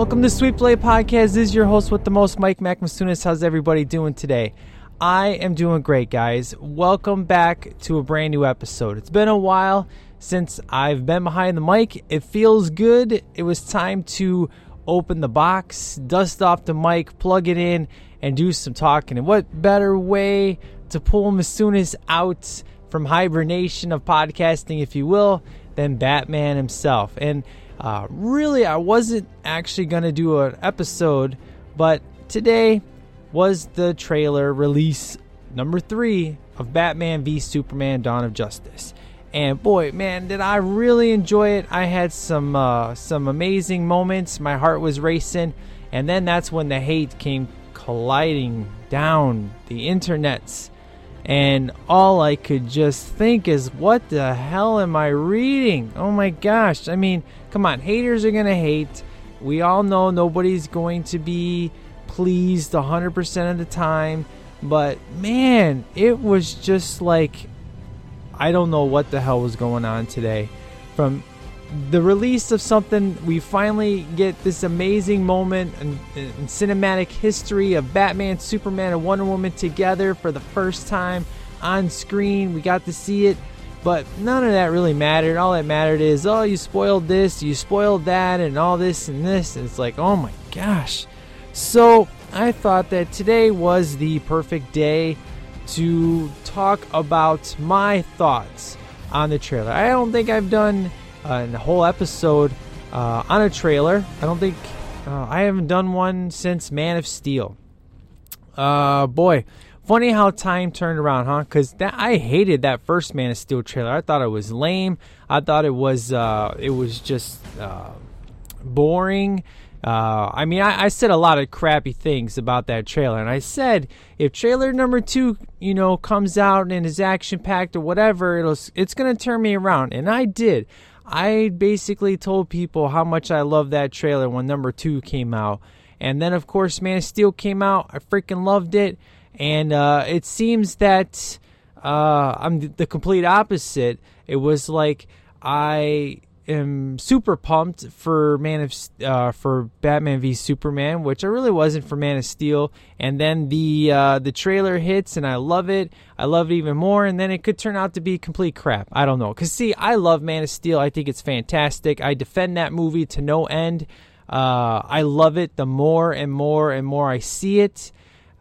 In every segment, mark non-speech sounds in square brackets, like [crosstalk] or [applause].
Welcome to Sweet Play Podcast. This is your host with the most, Mike Macmasunas. How's everybody doing today? I am doing great, guys. Welcome back to a brand new episode. It's been a while since I've been behind the mic. It feels good. It was time to open the box, dust off the mic, plug it in, and do some talking. And what better way to pull Masunas out from hibernation of podcasting, if you will, than Batman himself? And uh, really, I wasn't actually going to do an episode, but today was the trailer release number three of Batman v Superman Dawn of Justice. And boy, man, did I really enjoy it. I had some uh, some amazing moments. My heart was racing. And then that's when the hate came colliding down the internets. And all I could just think is, what the hell am I reading? Oh my gosh. I mean, come on, haters are going to hate. We all know nobody's going to be pleased 100% of the time. But man, it was just like, I don't know what the hell was going on today. From the release of something, we finally get this amazing moment in, in, cinematic history of Batman, Superman, and Wonder Woman together for the first time on screen. We got to see it, but none of that really mattered. All that mattered is, oh, you spoiled this, you spoiled that, and all this and this. And it's like, oh my gosh. So I thought that today was the perfect day to talk about my thoughts on the trailer. I don't think I've done a whole episode uh, on a trailer. I don't think uh, I haven't done one since Man of Steel. Uh, boy, funny how time turned around, huh? Because I hated that first Man of Steel trailer. I thought it was lame. I thought it was uh, it was just uh, boring. Uh, I mean, I, I, said a lot of crappy things about that trailer, and I said if trailer number two, you know, comes out and is action packed or whatever, it'll it's gonna turn me around, and I did. I basically told people how much I loved that trailer when number two came out. And then, of course, Man of Steel came out. I freaking loved it. And uh, it seems that uh, I'm the complete opposite. It was like I am super pumped for Man of uh, for Batman v Superman, which I really wasn't for Man of Steel. And then the uh, the trailer hits, and I love it. I love it even more. And then it could turn out to be complete crap. I don't know. Cause see, I love Man of Steel. I think it's fantastic. I defend that movie to no end. Uh, I love it the more and more and more I see it.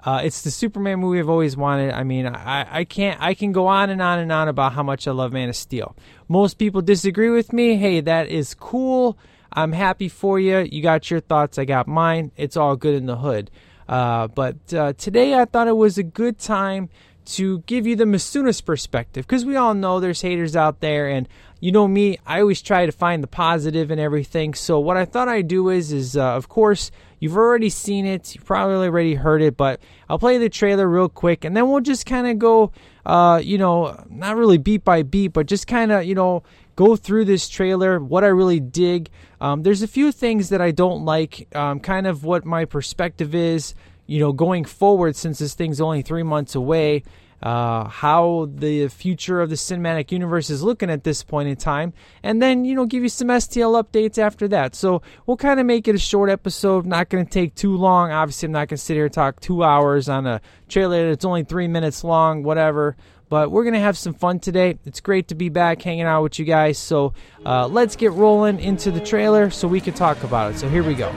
Uh, it's the Superman movie I've always wanted. I mean, I, I can't I can go on and on and on about how much I love Man of Steel. Most people disagree with me. Hey, that is cool. I'm happy for you. You got your thoughts. I got mine. It's all good in the hood. Uh, but uh, today I thought it was a good time to give you the Masunas perspective because we all know there's haters out there and you know me I always try to find the positive and everything so what I thought I'd do is is uh, of course you've already seen it. You've probably already heard it but I'll play the trailer real quick and then we'll just kind of go uh, you know not really beat by beat but just kind of you know go through this trailer what I really dig. Um, there's a few things that I don't like um, kind of what my perspective is you know, going forward, since this thing's only three months away, uh, how the future of the cinematic universe is looking at this point in time, and then you know give you some STL updates after that. So we'll kind of make it a short episode, not going to take too long. Obviously, I'm not going to sit here and talk two hours on a trailer that's only three minutes long, whatever. But we're going to have some fun today. It's great to be back hanging out with you guys. So uh, let's get rolling into the trailer so we can talk about it. So here we go.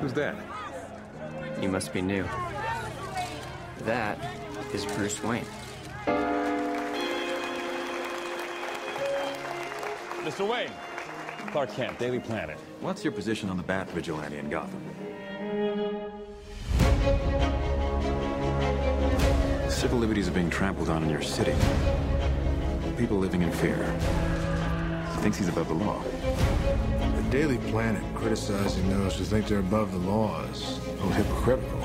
Who's that? You must be new. That is Bruce Wayne. Mr. Wayne. Clark Kent, Daily Planet. What's your position on the Bat Vigilante in Gotham? Civil liberties are being trampled on in your city. People living in fear. He thinks he's above the law. The Daily Planet criticizing those who think they're above the law is a little hypocritical.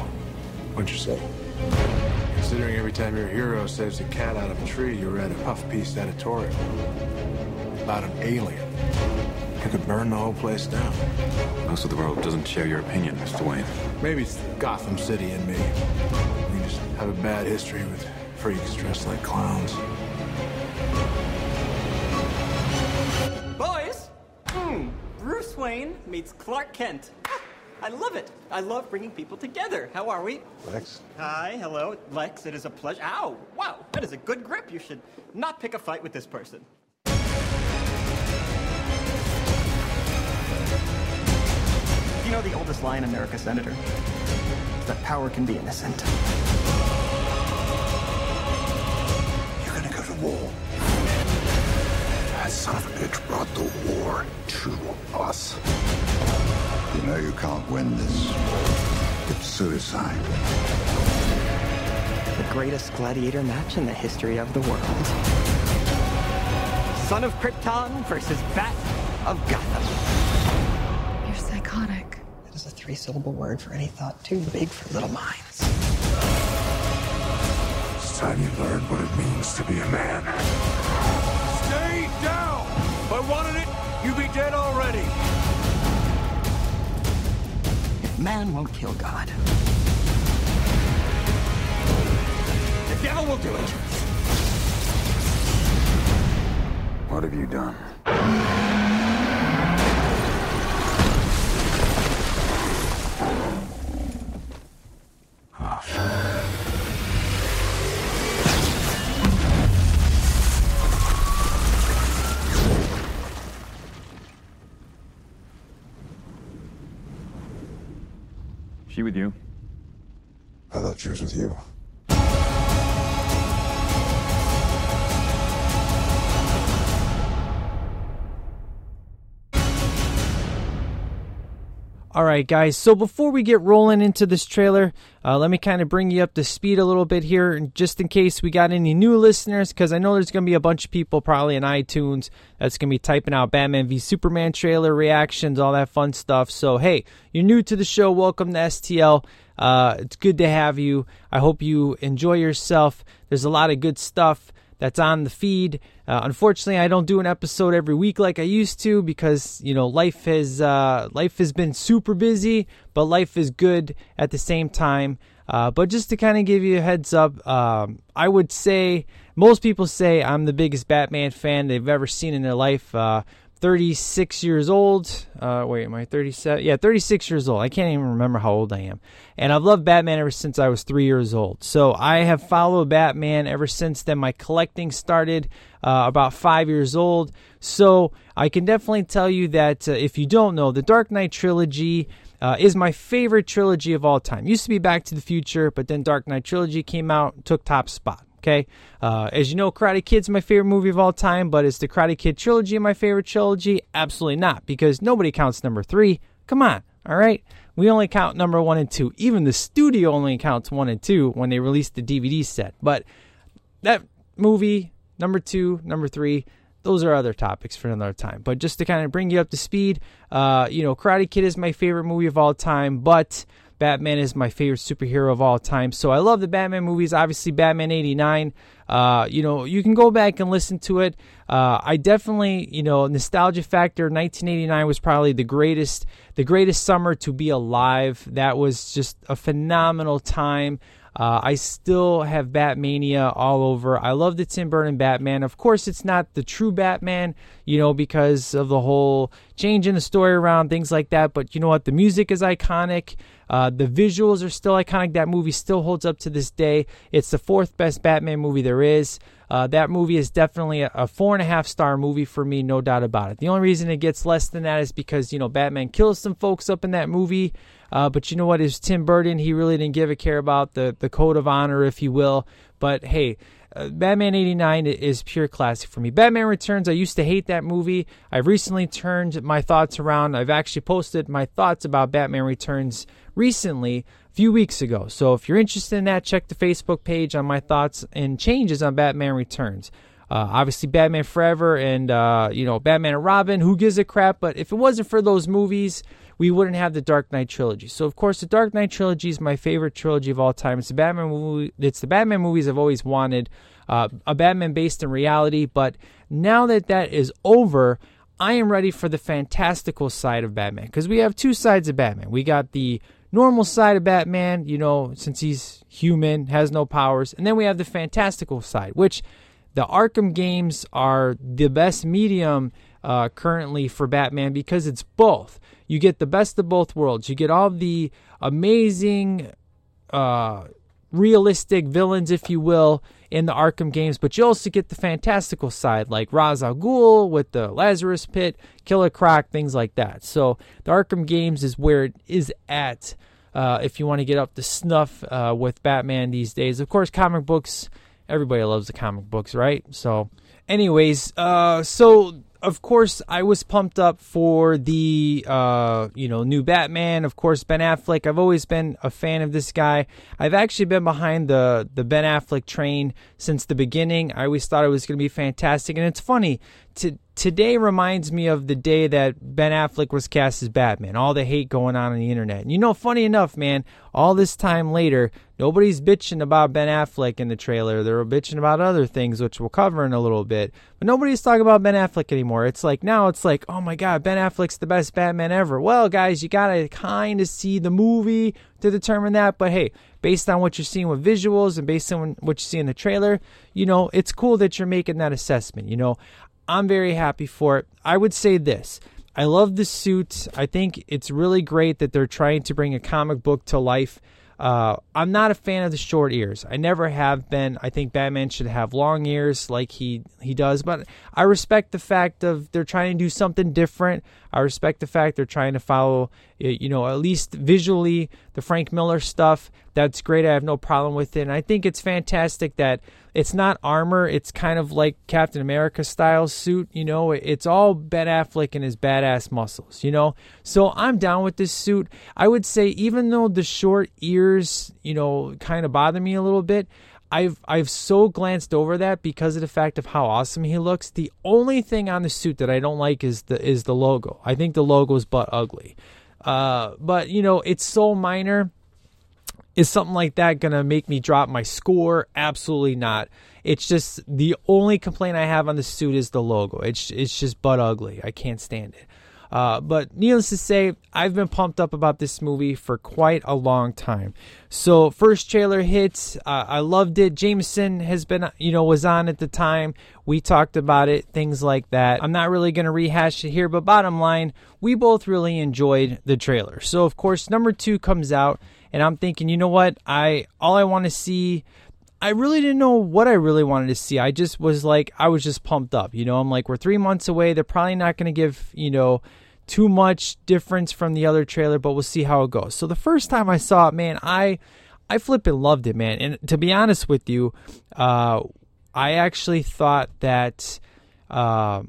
What'd you say? Considering every time your hero saves a cat out of a tree, you read a puff piece editorial about an alien who could burn the whole place down. Most of the world doesn't share your opinion, Mr. Wayne. Maybe it's Gotham City and me. We just have a bad history with freaks dressed like clowns. Boys? Hmm. Bruce Wayne meets Clark Kent. I love it. I love bringing people together. How are we? Lex? Hi, hello, Lex. It is a pleasure. Ow! Wow, that is a good grip. You should not pick a fight with this person. You know the oldest lie in America, Senator? That power can be innocent. You're gonna go to war. That son of a bitch brought the war to us. You know you can't win this. It's suicide. The greatest gladiator match in the history of the world. Son of Krypton versus Bat of Gotham. You're psychotic. That is a three syllable word for any thought too big for little minds. It's time you learn what it means to be a man. Stay down! If I wanted it, you'd be dead already. Man won't kill God. The devil will do it. What have you done? All right, guys. So before we get rolling into this trailer, uh, let me kind of bring you up to speed a little bit here, just in case we got any new listeners, because I know there's going to be a bunch of people probably in iTunes that's going to be typing out Batman v Superman trailer reactions, all that fun stuff. So hey, you're new to the show. Welcome to STL. Uh, it's good to have you. I hope you enjoy yourself. There's a lot of good stuff that's on the feed. Uh, unfortunately, I don't do an episode every week like I used to because you know life has uh, life has been super busy, but life is good at the same time. Uh, but just to kind of give you a heads up, um, I would say most people say I'm the biggest Batman fan they've ever seen in their life. Uh, 36 years old. Uh, wait, am I 37? Yeah, 36 years old. I can't even remember how old I am. And I've loved Batman ever since I was three years old. So I have followed Batman ever since then. My collecting started uh, about five years old. So I can definitely tell you that uh, if you don't know, the Dark Knight trilogy. Uh, is my favorite trilogy of all time. Used to be Back to the Future, but then Dark Knight trilogy came out, took top spot. Okay, uh, as you know, Karate Kid's my favorite movie of all time, but is the Karate Kid trilogy my favorite trilogy? Absolutely not, because nobody counts number three. Come on, all right. We only count number one and two. Even the studio only counts one and two when they released the DVD set. But that movie, number two, number three, those are other topics for another time. But just to kind of bring you up to speed, uh, you know, Karate Kid is my favorite movie of all time, but Batman is my favorite superhero of all time. So I love the Batman movies. Obviously, Batman 89. Uh, you know, you can go back and listen to it. Uh, I definitely, you know, nostalgia factor. 1989 was probably the greatest, the greatest summer to be alive. That was just a phenomenal time. Uh, I still have Batmania all over. I love the Tim Burton Batman. Of course, it's not the true Batman, you know, because of the whole change in the story around things like that. But you know what? The music is iconic. Uh, the visuals are still iconic. That movie still holds up to this day. It's the fourth best Batman movie there is. Uh, that movie is definitely a, a, four and a half star movie for me, no doubt about it. The only reason it gets less than that is because, you know, Batman kills some folks up in that movie. Uh, but you know what? Is Tim Burton. He really didn't give a care about the, the code of honor, if you will. But hey, uh, Batman 89 is pure classic for me. Batman Returns, I used to hate that movie. I've recently turned my thoughts around. I've actually posted my thoughts about Batman Returns recently, a few weeks ago. So if you're interested in that, check the Facebook page on my thoughts and changes on Batman Returns. Uh, obviously, Batman Forever and uh, you know Batman and Robin. Who gives a crap? But if it wasn't for those movies, we wouldn't have the Dark Knight trilogy. So of course, the Dark Knight trilogy is my favorite trilogy of all time. It's the Batman movie. It's the Batman movies I've always wanted. Uh, a Batman based in reality. But now that that is over, I am ready for the fantastical side of Batman because we have two sides of Batman. We got the normal side of Batman, you know, since he's human, has no powers, and then we have the fantastical side, which the Arkham games are the best medium uh, currently for Batman because it's both. You get the best of both worlds. You get all the amazing, uh, realistic villains, if you will, in the Arkham games, but you also get the fantastical side, like Ra's al Ghul with the Lazarus Pit, Killer Croc, things like that. So the Arkham games is where it is at. Uh, if you want to get up to snuff uh, with Batman these days, of course, comic books. Everybody loves the comic books, right? So, anyways, uh, so of course, I was pumped up for the uh, you know new Batman. Of course, Ben Affleck. I've always been a fan of this guy. I've actually been behind the the Ben Affleck train since the beginning. I always thought it was going to be fantastic, and it's funny. To, today reminds me of the day that Ben Affleck was cast as Batman. All the hate going on on the internet. And you know, funny enough, man, all this time later, nobody's bitching about Ben Affleck in the trailer. They're bitching about other things, which we'll cover in a little bit. But nobody's talking about Ben Affleck anymore. It's like now it's like, oh my God, Ben Affleck's the best Batman ever. Well, guys, you gotta kind of see the movie to determine that. But hey, based on what you're seeing with visuals and based on what you see in the trailer, you know, it's cool that you're making that assessment. You know, I'm very happy for it. I would say this. I love the suit. I think it's really great that they're trying to bring a comic book to life. Uh, I'm not a fan of the short ears. I never have been. I think Batman should have long ears like he he does. But I respect the fact of they're trying to do something different. I respect the fact they're trying to follow, you know, at least visually the Frank Miller stuff. That's great. I have no problem with it. And I think it's fantastic that it's not armor. It's kind of like Captain America style suit. You know, it's all Ben Affleck and his badass muscles. You know, so I'm down with this suit. I would say even though the short ears, you know, kind of bother me a little bit. I've I've so glanced over that because of the fact of how awesome he looks. The only thing on the suit that I don't like is the is the logo. I think the logo is butt ugly. Uh, but you know, it's so minor. Is something like that to make me drop my score? Absolutely not. It's just the only complaint I have on the suit is the logo. It's it's just butt ugly. I can't stand it. Uh, but needless to say, I've been pumped up about this movie for quite a long time. So first trailer hits, uh, I loved it. Jameson has been, you know, was on at the time. We talked about it, things like that. I'm not really going to rehash it here, but bottom line, we both really enjoyed the trailer. So of course, number two comes out, and I'm thinking, you know what? I all I want to see. I really didn't know what I really wanted to see. I just was like, I was just pumped up. You know, I'm like, we're three months away. They're probably not going to give, you know, too much difference from the other trailer, but we'll see how it goes. So the first time I saw it, man, I I flipping loved it, man. And to be honest with you, uh, I actually thought that uh,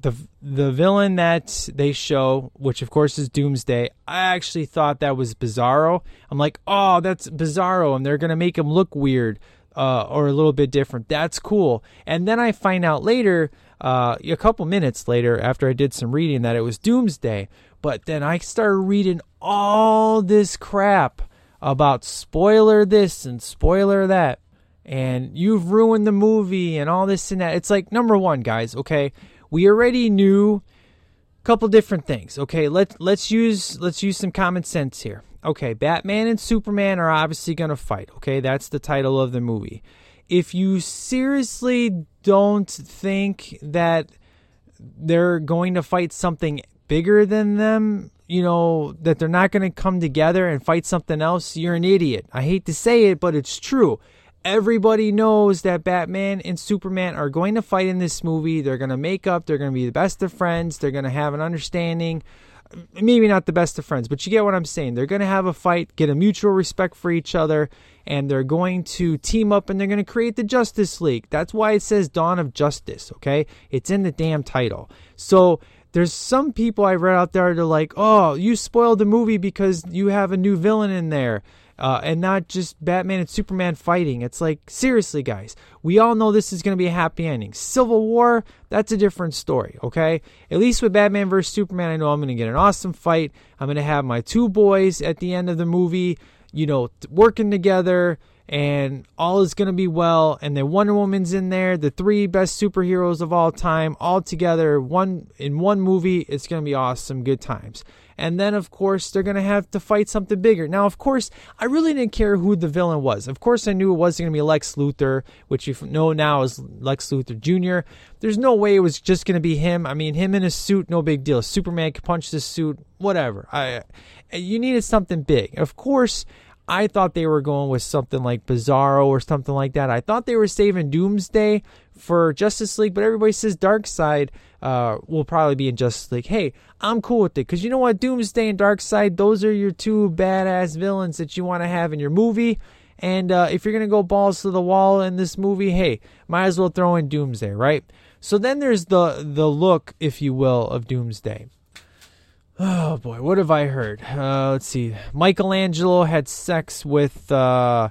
the the villain that they show, which of course is Doomsday, I actually thought that was Bizarro. I'm like, oh, that's Bizarro, and they're gonna make him look weird uh, or a little bit different. That's cool. And then I find out later uh, a couple minutes later after I did some reading that it was Doomsday. But then I started reading all this crap about spoiler this and spoiler that. And you've ruined the movie and all this and that. It's like, number one, guys, okay, we already knew a couple different things. Okay, let's let's use let's use some common sense here. Okay, Batman and Superman are obviously gonna fight. Okay, that's the title of the movie if you seriously don't think that they're going to fight something bigger than them, you know, that they're not going to come together and fight something else, you're an idiot. I hate to say it, but it's true. Everybody knows that Batman and Superman are going to fight in this movie. They're going to make up. They're going to be the best of friends. They're going to have an understanding maybe not the best of friends, but you get what I'm saying. They're going to have a fight, get a mutual respect for each other, and they're going to team up and they're going to create the Justice League. That's why it says Dawn of Justice, okay? It's in the damn title. So there's some people I read out there that are like, oh, you spoiled the movie because you have a new villain in there uh, and not just Batman and Superman fighting. It's like, seriously, guys, we all know this is going to be a happy ending. Civil War, that's a different story, okay? At least with Batman vs. Superman, I know I'm going to get an awesome fight. I'm going to have my two boys at the end of the movie, you know, working together and all is going to be well and then wonder woman's in there the three best superheroes of all time all together one in one movie it's going to be awesome good times and then of course they're gonna have to fight something bigger. Now, of course, I really didn't care who the villain was. Of course, I knew it wasn't gonna be Lex Luthor, which you know now is Lex Luthor Jr. There's no way it was just gonna be him. I mean, him in a suit, no big deal. Superman could punch this suit, whatever. I, you needed something big. Of course. I thought they were going with something like Bizarro or something like that. I thought they were saving Doomsday for Justice League, but everybody says Darkseid uh, will probably be in Justice League. Hey, I'm cool with it because you know what? Doomsday and Darkseid, those are your two badass villains that you want to have in your movie. And uh, if you're going to go balls to the wall in this movie, hey, might as well throw in Doomsday, right? So then there's the the look, if you will, of Doomsday. Oh boy, what have I heard? Uh, let's see. Michelangelo had sex with uh,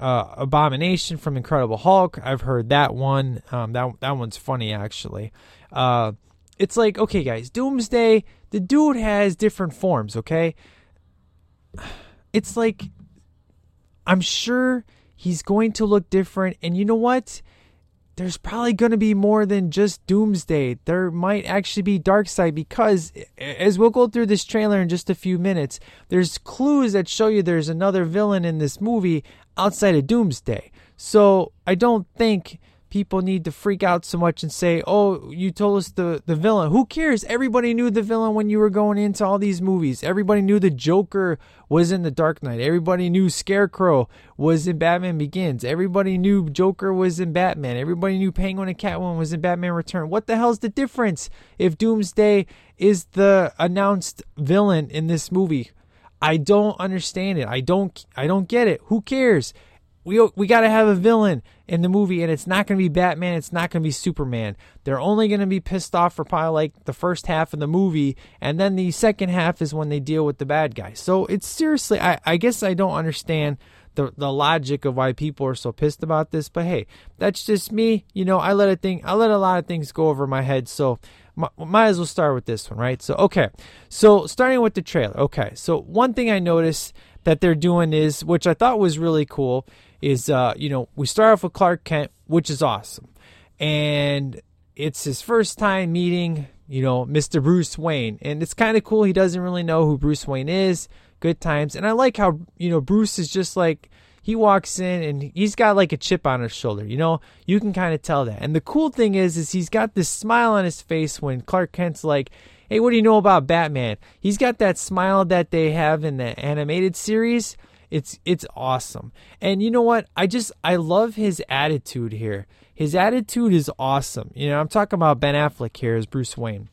uh, Abomination from Incredible Hulk. I've heard that one. Um, that that one's funny actually. Uh, it's like okay, guys, Doomsday. The dude has different forms. Okay, it's like I'm sure he's going to look different, and you know what? There's probably going to be more than just Doomsday. There might actually be Darkseid because, as we'll go through this trailer in just a few minutes, there's clues that show you there's another villain in this movie outside of Doomsday. So I don't think people need to freak out so much and say, "Oh, you told us the the villain." Who cares? Everybody knew the villain when you were going into all these movies. Everybody knew the Joker was in The Dark Knight. Everybody knew Scarecrow was in Batman Begins. Everybody knew Joker was in Batman. Everybody knew Penguin and Catwoman was in Batman Return. What the hell's the difference if Doomsday is the announced villain in this movie? I don't understand it. I don't I don't get it. Who cares? we we got to have a villain in the movie and it's not going to be Batman, it's not going to be Superman. They're only going to be pissed off for probably like the first half of the movie and then the second half is when they deal with the bad guy. So it's seriously I I guess I don't understand the the logic of why people are so pissed about this, but hey, that's just me. You know, I let a thing I let a lot of things go over my head, so might as well start with this one, right? So, okay. So, starting with the trailer. Okay. So, one thing I noticed that they're doing is, which I thought was really cool, is uh, you know we start off with Clark Kent, which is awesome, and it's his first time meeting you know Mr. Bruce Wayne, and it's kind of cool. He doesn't really know who Bruce Wayne is. Good times, and I like how you know Bruce is just like he walks in and he's got like a chip on his shoulder. You know, you can kind of tell that. And the cool thing is, is he's got this smile on his face when Clark Kent's like, "Hey, what do you know about Batman?" He's got that smile that they have in the animated series it's it's awesome. And you know what? I just I love his attitude here. His attitude is awesome. You know, I'm talking about Ben Affleck here as Bruce Wayne.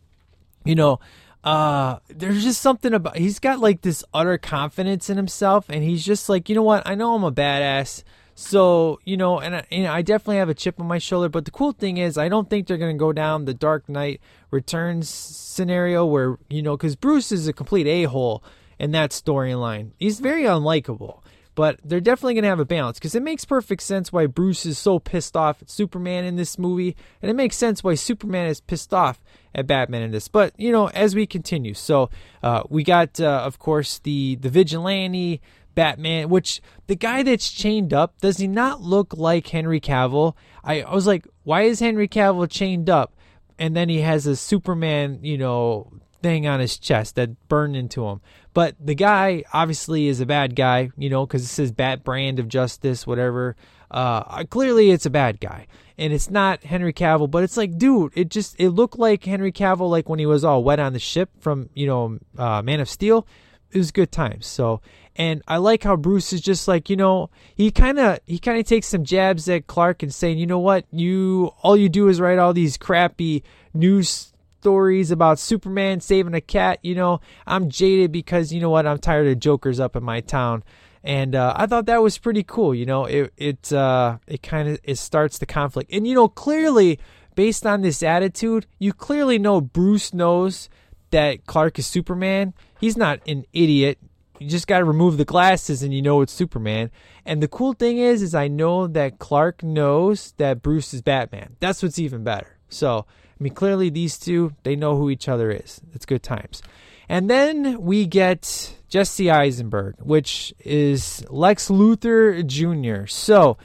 You know, uh there's just something about he's got like this utter confidence in himself and he's just like, you know what? I know I'm a badass. So, you know, and I, you know, I definitely have a chip on my shoulder, but the cool thing is I don't think they're going to go down the Dark Knight Returns scenario where, you know, cuz Bruce is a complete a-hole in that storyline. He's very unlikable, but they're definitely going to have a balance because it makes perfect sense why Bruce is so pissed off at Superman in this movie, and it makes sense why Superman is pissed off at Batman in this. But you know, as we continue, so uh, we got, uh, of course, the the vigilante. Batman, which the guy that's chained up, does he not look like Henry Cavill? I, I was like, why is Henry Cavill chained up? And then he has a Superman, you know, thing on his chest that burned into him. But the guy obviously is a bad guy, you know, because it says Bat Brand of Justice, whatever. Uh, clearly, it's a bad guy, and it's not Henry Cavill. But it's like, dude, it just it looked like Henry Cavill, like when he was all wet on the ship from you know uh, Man of Steel. It was good times. So, and I like how Bruce is just like, you know, he kind of he kind of takes some jabs at Clark and saying, you know what, you all you do is write all these crappy news stories about Superman saving a cat. You know, I'm jaded because you know what? I'm tired of jokers up in my town. And uh, I thought that was pretty cool. You know, it it uh, it kind of it starts the conflict, and you know clearly based on this attitude, you clearly know Bruce knows that Clark is Superman. He's not an idiot. You just got to remove the glasses and you know it's Superman. And the cool thing is is I know that Clark knows that Bruce is Batman. That's what's even better. So, I mean, clearly these two, they know who each other is. It's good times. And then we get Jesse Eisenberg, which is Lex Luthor Jr. So,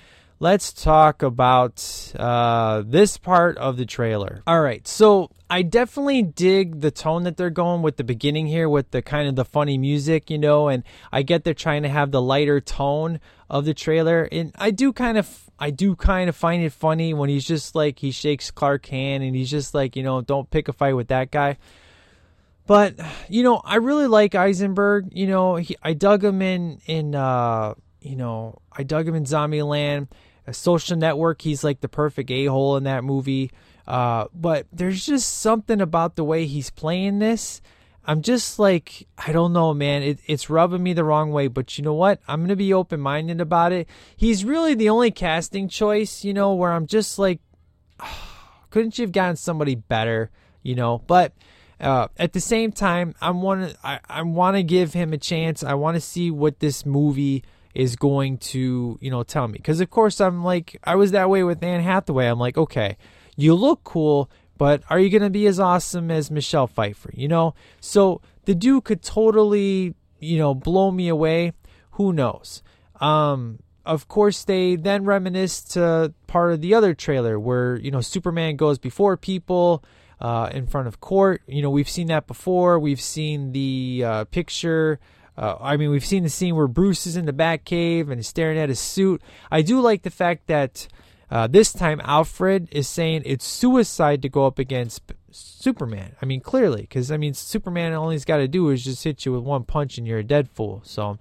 let's talk about uh, this part of the trailer. All right, so I definitely dig the tone that they're going with the beginning here, with the kind of the funny music, you know, and I get they're trying to have the lighter tone of the trailer, and I do kind of, I do kind of find it funny when he's just like he shakes Clark hand and he's just like, you know, don't pick a fight with that guy. But you know, I really like Eisenberg. You know, he, I dug him in in uh, you know, I dug him in Zombieland a social network he's like the perfect a-hole in that movie uh, but there's just something about the way he's playing this i'm just like i don't know man it, it's rubbing me the wrong way but you know what i'm gonna be open-minded about it he's really the only casting choice you know where i'm just like [sighs] couldn't you have gotten somebody better you know but uh, at the same time, I'm want to I, I want to give him a chance. I want to see what this movie is going to, you know, tell me. Because, of course, I'm like, I was that way with Anne Hathaway. I'm like, okay, you look cool, but are you going to be as awesome as Michelle Pfeiffer, you know? So the dude could totally, you know, blow me away. Who knows? Um, of course, they then reminisce to part of the other trailer where, you know, Superman goes before people. Uh, in front of court. You know, we've seen that before. We've seen the uh, picture uh, I mean, we've seen the scene where Bruce is in the Batcave and staring at his suit. I do like the fact that uh, this time Alfred is saying it's suicide to go up against Superman. I mean, clearly, because I mean, Superman all he's got to do is just hit you with one punch and you're a dead fool. So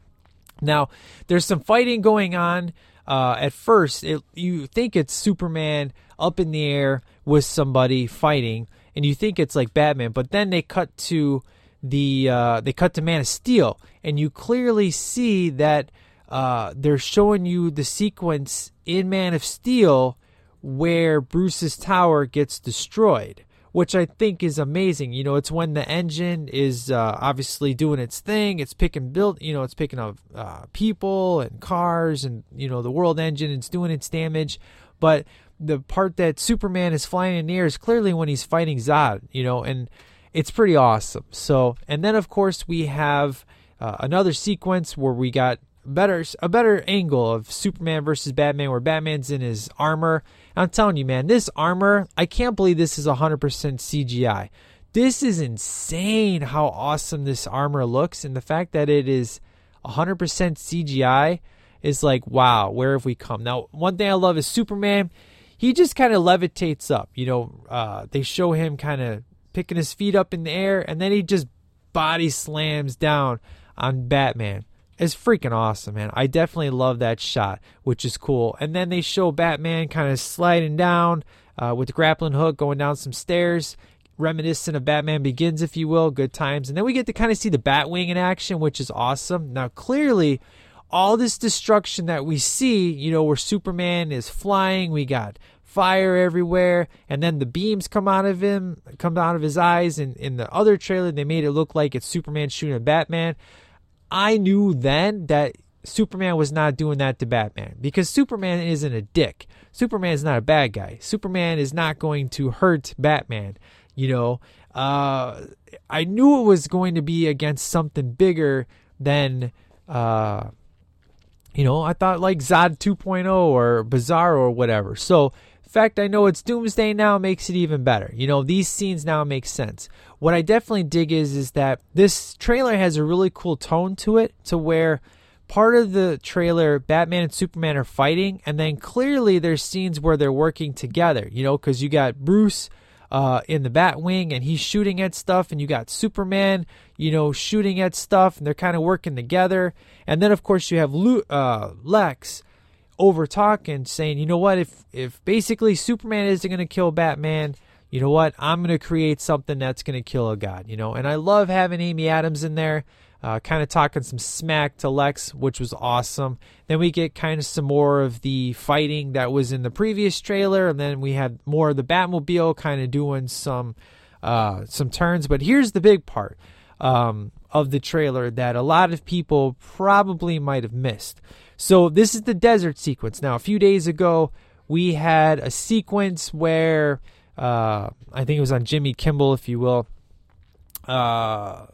now there's some fighting going on. Uh, at first, it, you think it's Superman up in the air with somebody fighting, and you think it's like Batman, but then they cut to the uh, they cut to Man of Steel, and you clearly see that uh, they're showing you the sequence in Man of Steel where Bruce's tower gets destroyed, which I think is amazing. You know, it's when the engine is uh, obviously doing its thing. It's picking build, you know, it's picking up uh, people and cars, and you know the world engine. It's doing its damage, but the part that Superman is flying in the air is clearly when he's fighting Zod. You know, and it's pretty awesome. So, and then of course we have uh, another sequence where we got better a better angle of Superman versus Batman, where Batman's in his armor. I'm telling you, man, this armor, I can't believe this is 100% CGI. This is insane how awesome this armor looks, and the fact that it is 100% CGI is like, wow, where have we come? Now, one thing I love is Superman. He just kind of levitates up. You know, uh, they show him kind of picking his feet up in the air, and then he just body slams down on Batman. It's freaking awesome, man. I definitely love that shot, which is cool. And then they show Batman kind of sliding down uh, with the grappling hook, going down some stairs, reminiscent of Batman Begins, if you will. Good times. And then we get to kind of see the Batwing in action, which is awesome. Now, clearly, all this destruction that we see, you know, where Superman is flying, we got fire everywhere and then the beams come out of him come out of his eyes and in the other trailer they made it look like it's superman shooting at batman i knew then that superman was not doing that to batman because superman isn't a dick superman is not a bad guy superman is not going to hurt batman you know uh, i knew it was going to be against something bigger than uh, you know, I thought like Zod 2.0 or Bizarro or whatever. So in fact I know it's Doomsday now makes it even better. You know, these scenes now make sense. What I definitely dig is is that this trailer has a really cool tone to it to where part of the trailer Batman and Superman are fighting and then clearly there's scenes where they're working together, you know, cuz you got Bruce uh, in the Batwing and he's shooting at stuff, and you got Superman, you know, shooting at stuff, and they're kind of working together. And then, of course, you have Lu- uh, Lex over talking, saying, you know what, if if basically Superman isn't going to kill Batman, you know what, I'm going to create something that's going to kill a god, you know. And I love having Amy Adams in there, uh, kind of talking some smack to Lex, which was awesome. Then we get kind of some more of the fighting that was in the previous trailer, and then we had more of the Batmobile kind of doing some uh, some turns. But here's the big part. Um, of the trailer that a lot of people probably might have missed. So this is the desert sequence. Now, a few days ago, we had a sequence where uh, I think it was on Jimmy Kimmel, if you will. Uh,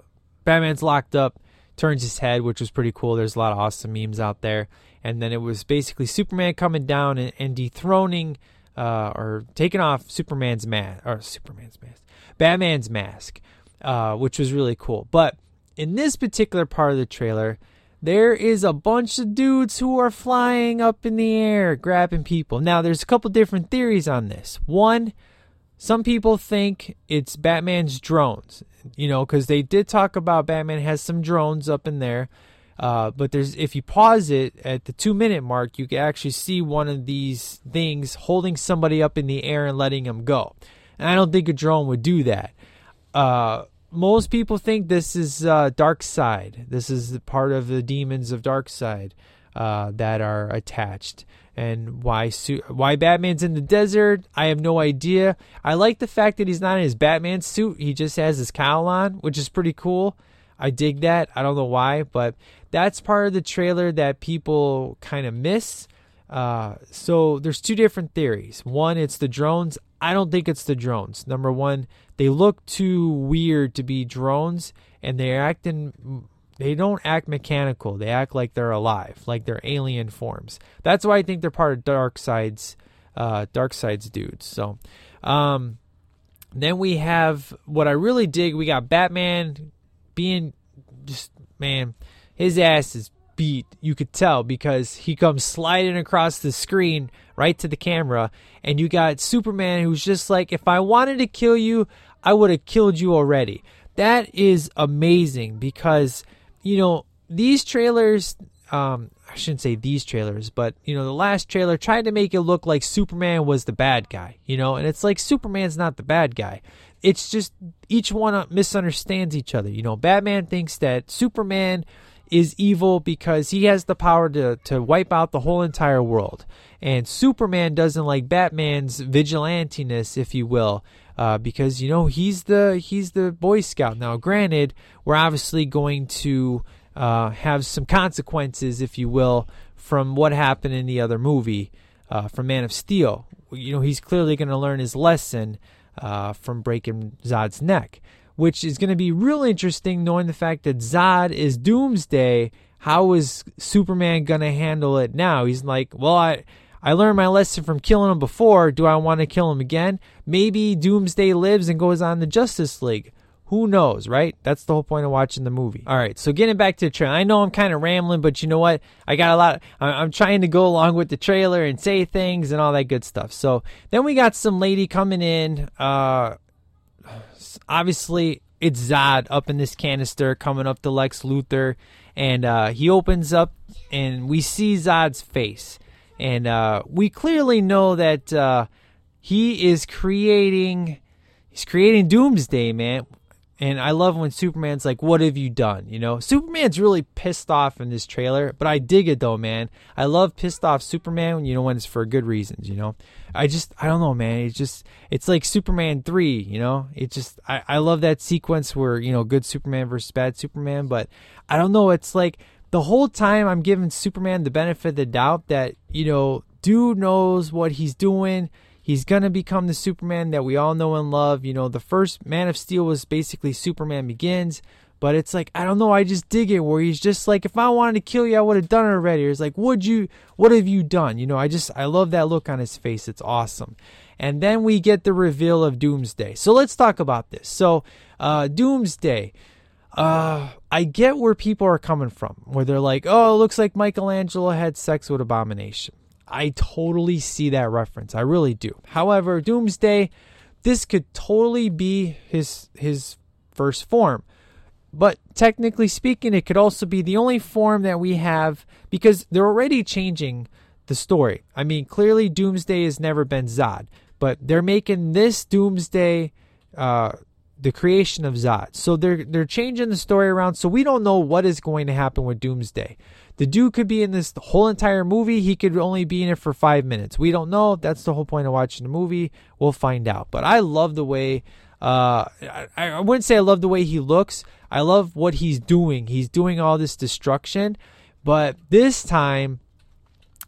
Batman's locked up. turns his head, which was pretty cool. There's a lot of awesome memes out there. And then it was basically Superman coming down and, and dethroning uh, or taking off Superman's mask or Superman's mask, Batman's mask, uh, which was really cool. But in this particular part of the trailer, there is a bunch of dudes who are flying up in the air, grabbing people. Now, there's a couple different theories on this. One, some people think it's Batman's drones, you know, because they did talk about Batman has some drones up in there. Uh, but there's if you pause it at the two minute mark, you can actually see one of these things holding somebody up in the air and letting them go. And I don't think a drone would do that. Uh, most people think this is uh, Darkseid. This is part of the demons of Darkseid uh, that are attached. And why why Batman's in the desert? I have no idea. I like the fact that he's not in his Batman suit. He just has his cowl on, which is pretty cool. I dig that. I don't know why, but that's part of the trailer that people kind of miss. Uh, so there's two different theories. One, it's the drones. I don't think it's the drones. Number one, they look too weird to be drones, and they're acting. They don't act mechanical. They act like they're alive, like they're alien forms. That's why I think they're part of Darkseid's, uh, Darkseid's dudes. So, um, then we have what I really dig. We got Batman being just man, his ass is beat. You could tell because he comes sliding across the screen right to the camera, and you got Superman who's just like, if I wanted to kill you, I would have killed you already. That is amazing because you know these trailers. Um, I shouldn't say these trailers, but you know the last trailer tried to make it look like Superman was the bad guy. You know, and it's like Superman's not the bad guy it's just each one misunderstands each other. You know, Batman thinks that Superman is evil because he has the power to, to wipe out the whole entire world. And Superman doesn't like Batman's vigilantiness, if you will, uh, because you know he's the he's the Boy Scout. Now, granted, we're obviously going to uh, have some consequences, if you will, from what happened in the other movie, uh, from Man of Steel. You know, he's clearly going to learn his lesson uh, from breaking Zod's neck, which is going to be real interesting knowing the fact that Zod is Doomsday. How is Superman going to handle it now? He's like, well, I. I learned my lesson from killing him before. Do I want to kill him again? Maybe Doomsday lives and goes on the Justice League. Who knows, right? That's the whole point of watching the movie. All right, so getting back to the trailer, I know I'm kind of rambling, but you know what? I got a lot. I'm trying to go along with the trailer and say things and all that good stuff. So then we got some lady coming in. Uh, obviously, it's Zod up in this canister coming up to Lex Luthor, and uh, he opens up, and we see Zod's face, and uh, we clearly know that uh, he is creating. He's creating Doomsday, man. And I love when Superman's like, What have you done? You know, Superman's really pissed off in this trailer, but I dig it though, man. I love pissed off Superman, you know, when it's for good reasons, you know. I just, I don't know, man. It's just, it's like Superman 3, you know. It just, I, I love that sequence where, you know, good Superman versus bad Superman, but I don't know. It's like the whole time I'm giving Superman the benefit of the doubt that, you know, dude knows what he's doing He's going to become the Superman that we all know and love. You know, the first Man of Steel was basically Superman Begins, but it's like, I don't know, I just dig it where he's just like, if I wanted to kill you, I would have done it already. It's like, would you, what have you done? You know, I just, I love that look on his face. It's awesome. And then we get the reveal of Doomsday. So let's talk about this. So, uh, Doomsday. Uh, I get where people are coming from, where they're like, oh, it looks like Michelangelo had sex with Abomination. I totally see that reference. I really do. However, Doomsday, this could totally be his his first form. But technically speaking, it could also be the only form that we have because they're already changing the story. I mean, clearly Doomsday has never been Zod, but they're making this Doomsday uh, the creation of Zod. So they're they're changing the story around. So we don't know what is going to happen with Doomsday. The dude could be in this whole entire movie. He could only be in it for five minutes. We don't know. That's the whole point of watching the movie. We'll find out. But I love the way. Uh, I, I wouldn't say I love the way he looks. I love what he's doing. He's doing all this destruction, but this time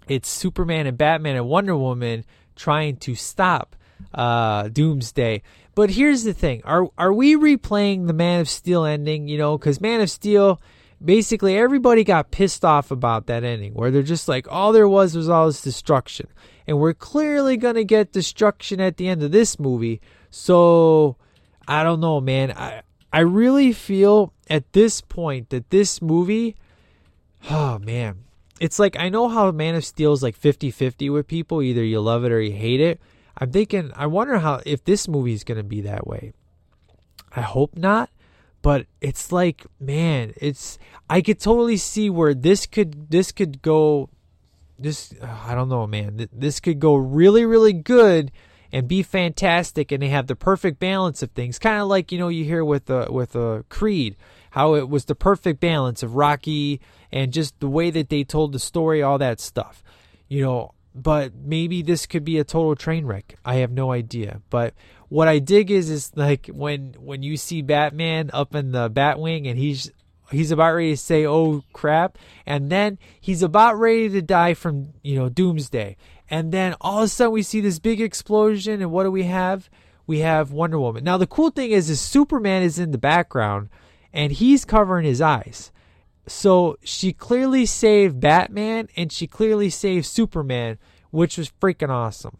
it's Superman and Batman and Wonder Woman trying to stop uh, Doomsday. But here's the thing: are are we replaying the Man of Steel ending? You know, because Man of Steel basically everybody got pissed off about that ending where they're just like all there was was all this destruction. And we're clearly to get destruction at the end of this movie. So i don't know man. I i really feel at this point that this movie oh man. It's like i know how man of steel is like 50-50 with people. Either you love it or you hate it i'm thinking i wonder how if this movie is going to be that way. I hope not but it's like man it's i could totally see where this could this could go this i don't know man this could go really really good and be fantastic and they have the perfect balance of things. Kind of like you know you hear with a with a creed how it was the perfect balance of rocky and just the way that they told the story all that stuff. You know but maybe this could be a total train wreck. I have no idea. But what I dig is is like when when you see Batman up in the Batwing and he's he's about ready to say oh crap. And then he's about ready to die from you know doomsday. And then all of a sudden we see this big explosion and what do we have? We have wonder woman. Now the cool thing is is superman is in the background and he's covering his eyes so she clearly saved batman and she clearly saved superman which was freaking awesome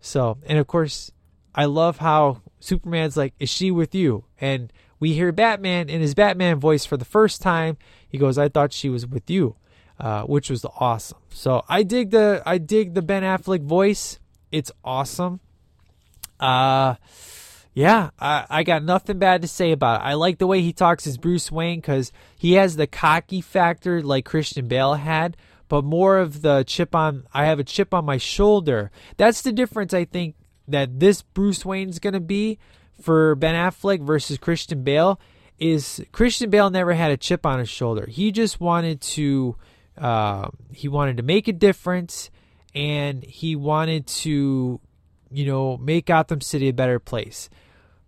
so and of course I love how Superman's like, "Is she with you?" And we hear Batman in his Batman voice for the first time. He goes, "I thought she was with you," uh, which was awesome. So I dig the I dig the Ben Affleck voice. It's awesome. Uh yeah, I, I got nothing bad to say about it. I like the way he talks as Bruce Wayne because he has the cocky factor like Christian Bale had, but more of the chip on. I have a chip on my shoulder. That's the difference, I think, that this Bruce Wayne's going to be for Ben Affleck versus Christian Bale is Christian Bale never had a chip on his shoulder. He just wanted to uh, he wanted to make a difference and he wanted to you know make Gotham City a better place.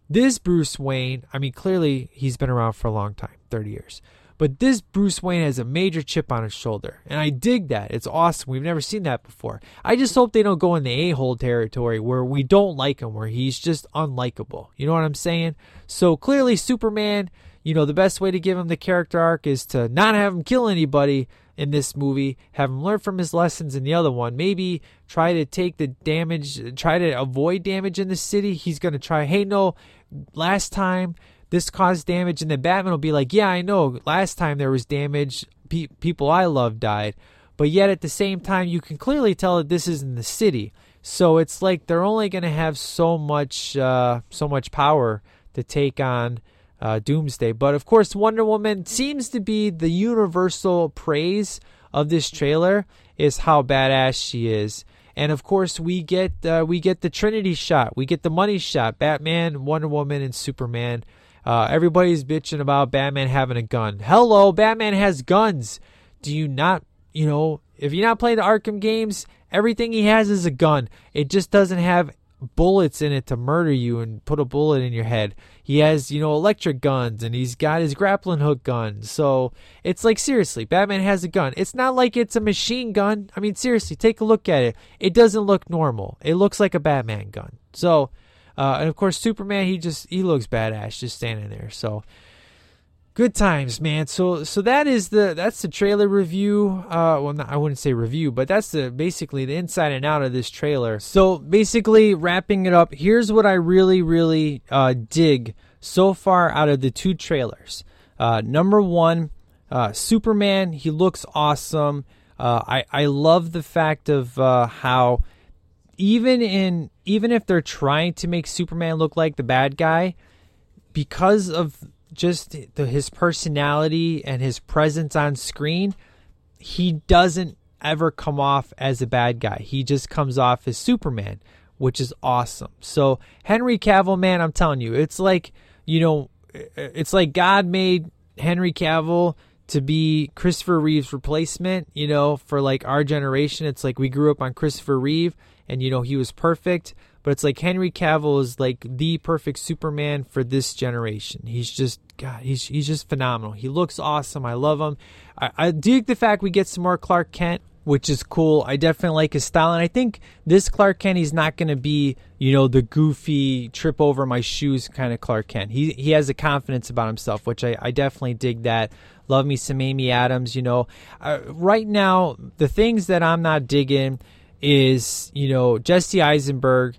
This Bruce Wayne, I mean clearly he's been around for a long time, 30 years. But this Bruce Wayne has a major chip on his shoulder. And I dig that. It's awesome. We've never seen that before. I just hope they don't go in the a hole territory where we don't like him, where he's just unlikable. You know what I'm saying? So clearly, Superman, you know, the best way to give him the character arc is to not have him kill anybody in this movie, have him learn from his lessons in the other one. Maybe try to take the damage, try to avoid damage in the city. He's going to try, hey, no, last time this caused damage, and then Batman will be like, "Yeah, I know. Last time there was damage, pe- people I love died." But yet at the same time, you can clearly tell that this is in the city. So it's like they're only going to have so much, uh, so much power to take on uh, Doomsday. But of course, Wonder Woman seems to be the universal praise of this trailer is how badass she is. And of course, we get uh, we get the Trinity shot, we get the money shot, Batman, Wonder Woman, and Superman uh, everybody's bitching about Batman having a gun. Hello, Batman has guns. Do you not, you know, if you're not playing the Arkham games, everything he has is a gun. It just doesn't have bullets in it to murder you and put a bullet in your head. He has, you know, electric guns and he's got his grappling hook gun. So it's like, seriously, Batman has a gun. It's not like it's a machine gun. I mean, seriously, take a look at it. It doesn't look normal, it looks like a Batman gun. So uh, and of course, Superman, he just he looks badass just standing there. So good times, man. So so that is the that's the trailer review. Uh, well, not, I wouldn't say review, but that's the basically the inside and out of this trailer. So basically, wrapping it up, here's what I really really uh, dig so far out of the two trailers. Uh, number one, uh, Superman. He looks awesome. Uh, I I love the fact of uh, how even in even if they're trying to make Superman look like the bad guy, because of just the, his personality and his presence on screen, he doesn't ever come off as a bad guy. He just comes off as Superman, which is awesome. So Henry Cavill, man, I'm telling you, it's like you know, it's like God made Henry Cavill to be Christopher Reeve's replacement, you know, for like our generation. It's like we grew up on Christopher Reeve and you know he was perfect but it's like henry cavill is like the perfect superman for this generation he's just god he's he's just phenomenal he looks awesome i love him i, I dig the fact we get some more clark kent which is cool. I definitely like his style, and I think this Clark Kent he's not going to be, you know, the goofy trip over my shoes kind of Clark Kent. He he has a confidence about himself, which I, I definitely dig that. Love me some Amy Adams, you know. Uh, right now, the things that I'm not digging is, you know, Jesse Eisenberg.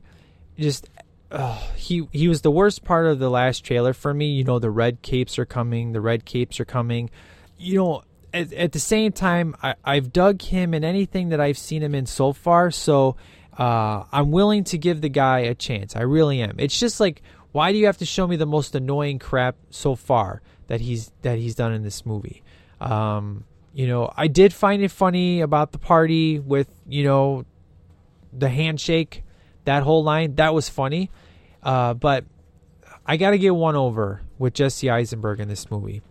Just uh, he he was the worst part of the last trailer for me. You know, the red capes are coming. The red capes are coming. You know, at, at the same time, I, I've dug him in anything that I've seen him in so far. So uh, I'm willing to give the guy a chance. I really am. It's just like, why do you have to show me the most annoying crap so far that he's that he's done in this movie? Um, you know, I did find it funny about the party with you know the handshake, that whole line. That was funny, uh, but I got to get one over with Jesse Eisenberg in this movie.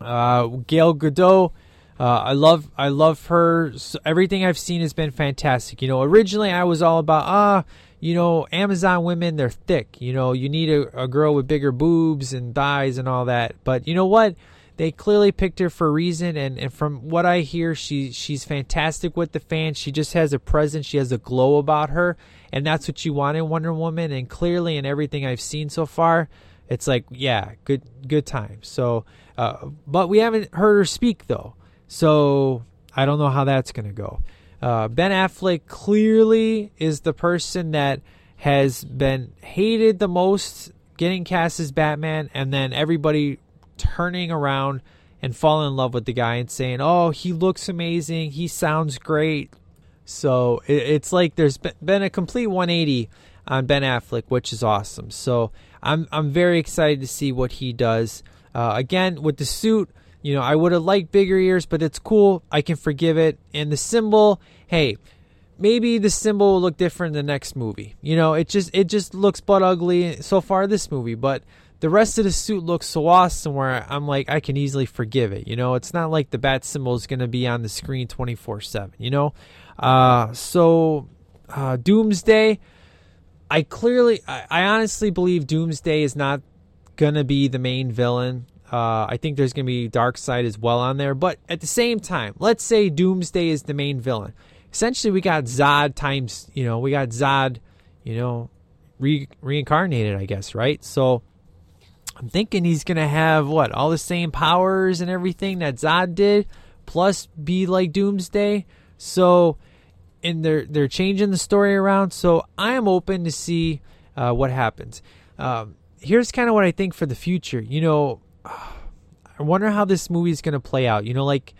Uh, Gal Gadot, uh, I love I love her. So everything I've seen has been fantastic. You know, originally I was all about ah, you know, Amazon women they're thick. You know, you need a, a girl with bigger boobs and thighs and all that. But you know what? They clearly picked her for a reason, and, and from what I hear, she she's fantastic with the fans. She just has a presence. She has a glow about her, and that's what you want in Wonder Woman. And clearly, in everything I've seen so far, it's like yeah, good good time. So uh, but we haven't heard her speak though, so I don't know how that's going to go. Uh, ben Affleck clearly is the person that has been hated the most getting cast as Batman, and then everybody turning around and falling in love with the guy and saying, "Oh, he looks amazing. He sounds great." So it, it's like there's been a complete 180 on Ben Affleck, which is awesome. So I'm I'm very excited to see what he does. Uh, again, with the suit, you know, I would have liked bigger ears, but it's cool. I can forgive it. And the symbol, hey, maybe the symbol will look different in the next movie. You know, it just it just looks butt ugly so far this movie, but the rest of the suit looks so awesome where I'm like I can easily forgive it. You know, it's not like the bat symbol is going to be on the screen 24/7, you know? Uh so uh Doomsday I clearly I, I honestly believe Doomsday is not gonna be the main villain. Uh, I think there's gonna be Darkseid as well on there, but at the same time, let's say Doomsday is the main villain. Essentially, we got Zod times, you know, we got Zod, you know, re- reincarnated, I guess, right? So I'm thinking he's gonna have what all the same powers and everything that Zod did, plus be like Doomsday. So, and they're they're changing the story around. So I am open to see uh, what happens. Um, here's kind of what I think for the future. You know, I wonder how this movie is going to play out. You know, like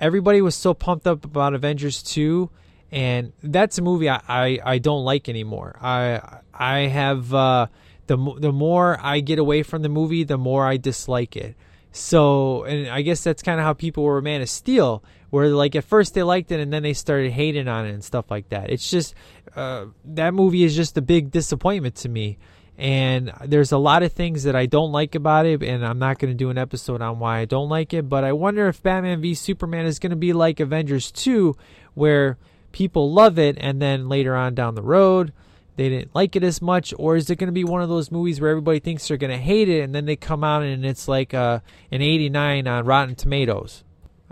everybody was so pumped up about Avengers 2 and that's a movie I, I, I don't like anymore. I I have uh, the the more I get away from the movie, the more I dislike it. So, and I guess that's kind of how people were Man of Steel, where like at first they liked it and then they started hating on it and stuff like that. It's just uh, that movie is just a big disappointment to me and there's a lot of things that I don't like about it, and I'm not going to do an episode on why I don't like it. But I wonder if Batman v Superman is going to be like Avengers 2, where people love it, and then later on down the road, they didn't like it as much, or is it going to be one of those movies where everybody thinks they're going to hate it, and then they come out and it's like uh, an 89 on Rotten Tomatoes?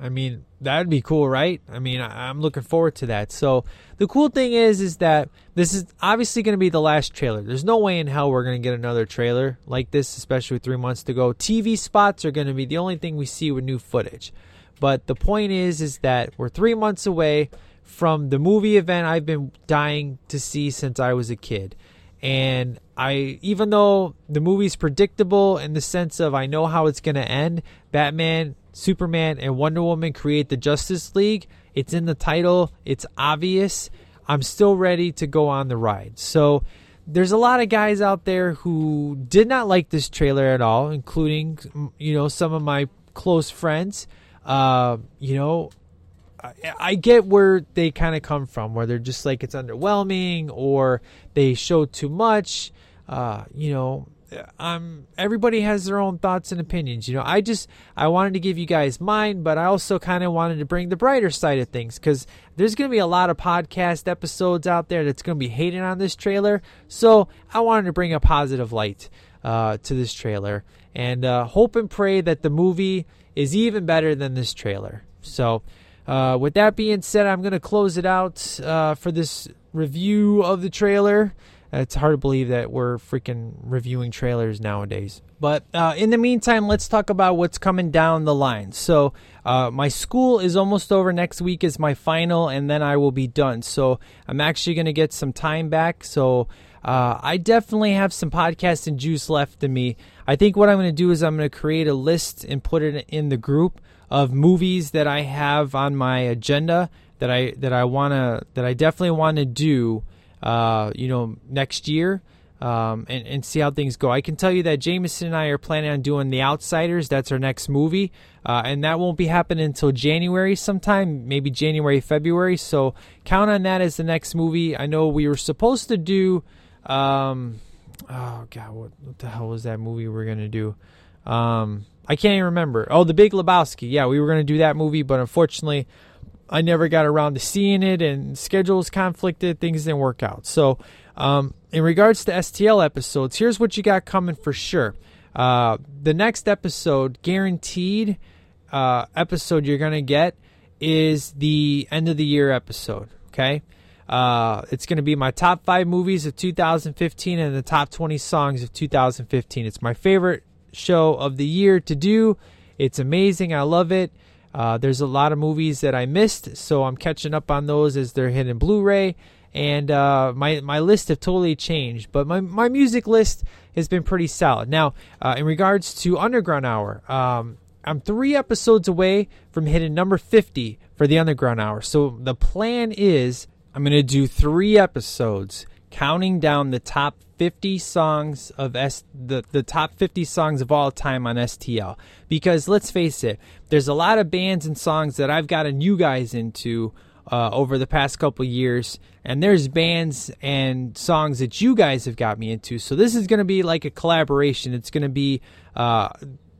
I mean, that'd be cool, right? I mean, I'm looking forward to that. So the cool thing is, is that this is obviously going to be the last trailer. There's no way in hell we're going to get another trailer like this, especially with three months to go. TV spots are going to be the only thing we see with new footage. But the point is, is that we're three months away from the movie event I've been dying to see since I was a kid. And I, even though the movie's predictable in the sense of I know how it's going to end, Batman Superman and Wonder Woman create the Justice League. It's in the title, it's obvious. I'm still ready to go on the ride. So there's a lot of guys out there who did not like this trailer at all, including you know some of my close friends. Uh, you know, I, I get where they kind of come from, where they're just like it's underwhelming or they show too much. Uh, you know, um everybody has their own thoughts and opinions you know. I just i wanted to give you guys mine but i also kind of wanted to bring the brighter side of things because there's going to be a lot of podcast episodes out there that's going to be hating on this trailer. So i wanted to bring a positive light uh, to this trailer and uh, hope and pray that the movie is even better than this trailer. So uh, with that being said, I'm going to close it out uh, for this review of the trailer. It's hard to believe that we're freaking reviewing trailers nowadays. But uh, in the meantime, let's talk about what's coming down the line. So, uh, my school is almost over. Next week is my final, and then I will be done. So, I'm actually going to get some time back. So, uh, I definitely have some podcasting juice left in me. I think what I'm going to do is I'm going to create a list and put it in the group of movies that I have on my agenda that I that I want to that I definitely want to do uh, you know, next year. Um, and, and see how things go. I can tell you that Jameson and I are planning on doing The Outsiders. That's our next movie. Uh, and that won't be happening until January sometime, maybe January, February. So count on that as the next movie. I know we were supposed to do. Um, oh, God, what, what the hell was that movie we are going to do? Um, I can't even remember. Oh, The Big Lebowski. Yeah, we were going to do that movie, but unfortunately, I never got around to seeing it, and schedules conflicted. Things didn't work out. So, um, in regards to STL episodes, here's what you got coming for sure. Uh, the next episode, guaranteed uh, episode you're going to get is the end of the year episode. Okay. Uh, it's going to be my top five movies of 2015 and the top 20 songs of 2015. It's my favorite show of the year to do. It's amazing. I love it. Uh, there's a lot of movies that I missed, so I'm catching up on those as they're hitting Blu-ray. And uh, my my list have totally changed, but my my music list has been pretty solid. Now, uh, in regards to Underground Hour, um, I'm three episodes away from hitting number 50 for the Underground Hour. So the plan is I'm going to do three episodes counting down the top 50 songs of S the, the top 50 songs of all time on STL. Because let's face it, there's a lot of bands and songs that I've gotten you guys into uh, over the past couple years, and there's bands and songs that you guys have got me into. So this is going to be like a collaboration. It's going to be uh,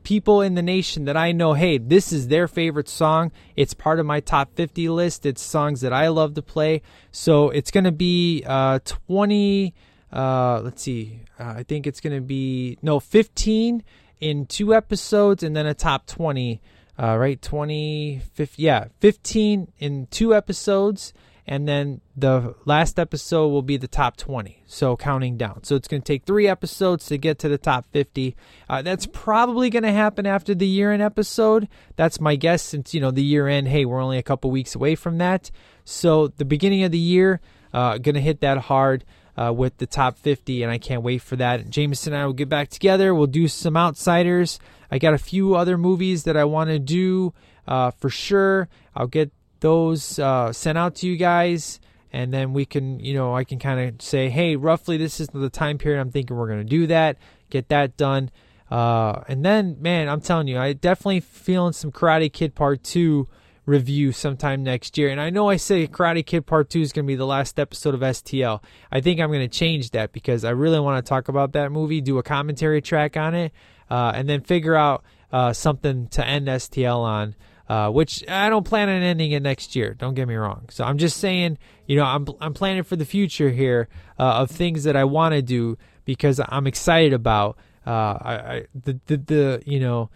people in the nation that I know, hey, this is their favorite song. It's part of my top 50 list. It's songs that I love to play. So it's going to be uh, 20 uh, let's see. Uh, I think it's going to be no 15 in two episodes, and then a top 20. Uh, right, 20, 50, yeah, 15 in two episodes, and then the last episode will be the top 20. So counting down. So it's going to take three episodes to get to the top 50. Uh, that's probably going to happen after the year end episode. That's my guess since, you know, the year end, hey, we're only a couple weeks away from that. So the beginning of the year, uh, going to hit that hard uh, with the top 50, and I can't wait for that. Jameson and I will get back together. We'll do some outsiders. I got a few other movies that I want to do uh, for sure. I'll get those uh, sent out to you guys, and then we can, you know, I can kind of say, hey, roughly this is the time period I'm thinking we're going to do that. Get that done. Uh, and then, man, I'm telling you, I definitely feeling some Karate Kid Part 2 review sometime next year. And I know I say Karate Kid Part 2 is going to be the last episode of STL. I think I'm going to change that because I really want to talk about that movie, do a commentary track on it, uh, and then figure out uh, something to end STL on. Uh, which I don't plan on ending it next year. Don't get me wrong. So I'm just saying, you know, I'm I'm planning for the future here uh, of things that I want to do because I'm excited about. Uh, I, I the, the the you know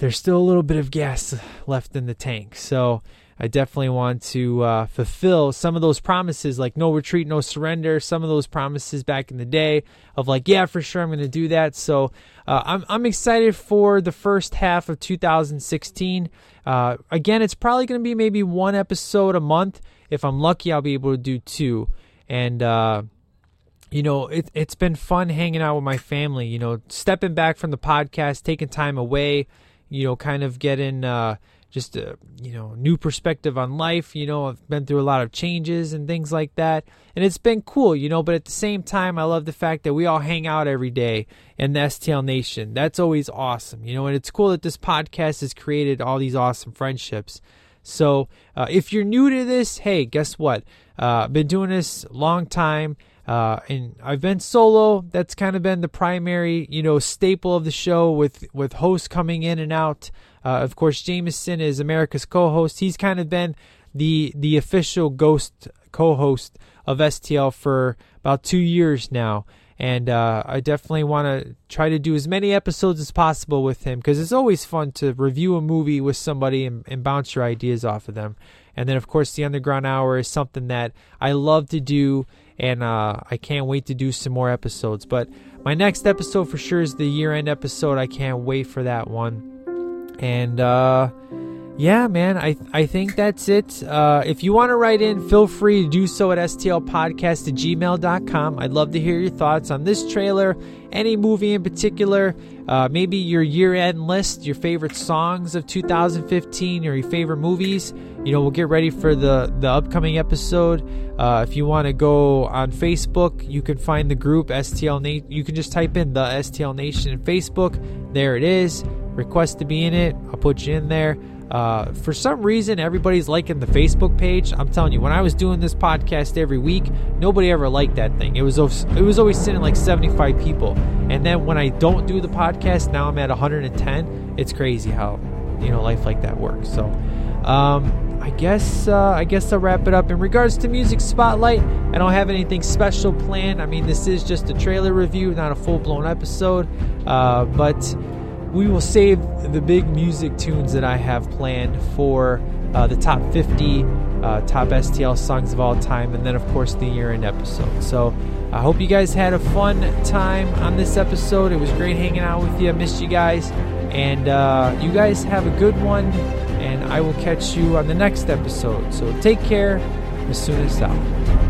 there's still a little bit of gas left in the tank. So I definitely want to uh, fulfill some of those promises, like no retreat, no surrender. Some of those promises back in the day of like, yeah, for sure, I'm going to do that. So uh, I'm I'm excited for the first half of 2016. Uh, again, it's probably going to be maybe one episode a month. If I'm lucky, I'll be able to do two. And uh, you know, it, it's been fun hanging out with my family. You know, stepping back from the podcast, taking time away you know, kind of getting uh, just a you know new perspective on life. You know, I've been through a lot of changes and things like that, and it's been cool. You know, but at the same time, I love the fact that we all hang out every day in the STL Nation. That's always awesome. You know, and it's cool that this podcast has created all these awesome friendships. So uh, if you're new to this, hey, guess what? Uh, I've been doing this a long time. Uh, and I've been solo. That's kind of been the primary, you know, staple of the show with with hosts coming in and out. Uh, of course, Jameson is America's co-host. He's kind of been the the official ghost co-host of STL for about two years now. and uh, I definitely want to try to do as many episodes as possible with him because it's always fun to review a movie with somebody and, and, bounce your ideas off of them. And then, of course, the Underground Hour is something that I love to do, and uh, I can't wait to do some more episodes. But my next episode for sure is the year end episode. I can't wait for that one. And, uh, yeah, man, I I think that's it. Uh, if you want to write in, feel free to do so at stlpodcast at gmail.com. I'd love to hear your thoughts on this trailer, any movie in particular, uh, maybe your year end list, your favorite songs of 2015, or your favorite movies. You know, we'll get ready for the, the upcoming episode. Uh, if you want to go on Facebook, you can find the group STL Nation. You can just type in the STL Nation in Facebook. There it is. Request to be in it. I'll put you in there. Uh, for some reason, everybody's liking the Facebook page. I'm telling you, when I was doing this podcast every week, nobody ever liked that thing. It was it was always sitting like 75 people, and then when I don't do the podcast, now I'm at 110. It's crazy how you know life like that works. So, um, I guess uh, I guess I'll wrap it up. In regards to music spotlight, I don't have anything special planned. I mean, this is just a trailer review, not a full blown episode, uh, but we will save the big music tunes that I have planned for uh, the top 50 uh, top STL songs of all time, and then, of course, the year end episode. So, I hope you guys had a fun time on this episode. It was great hanging out with you. I missed you guys. And uh, you guys have a good one, and I will catch you on the next episode. So, take care. As soon as out.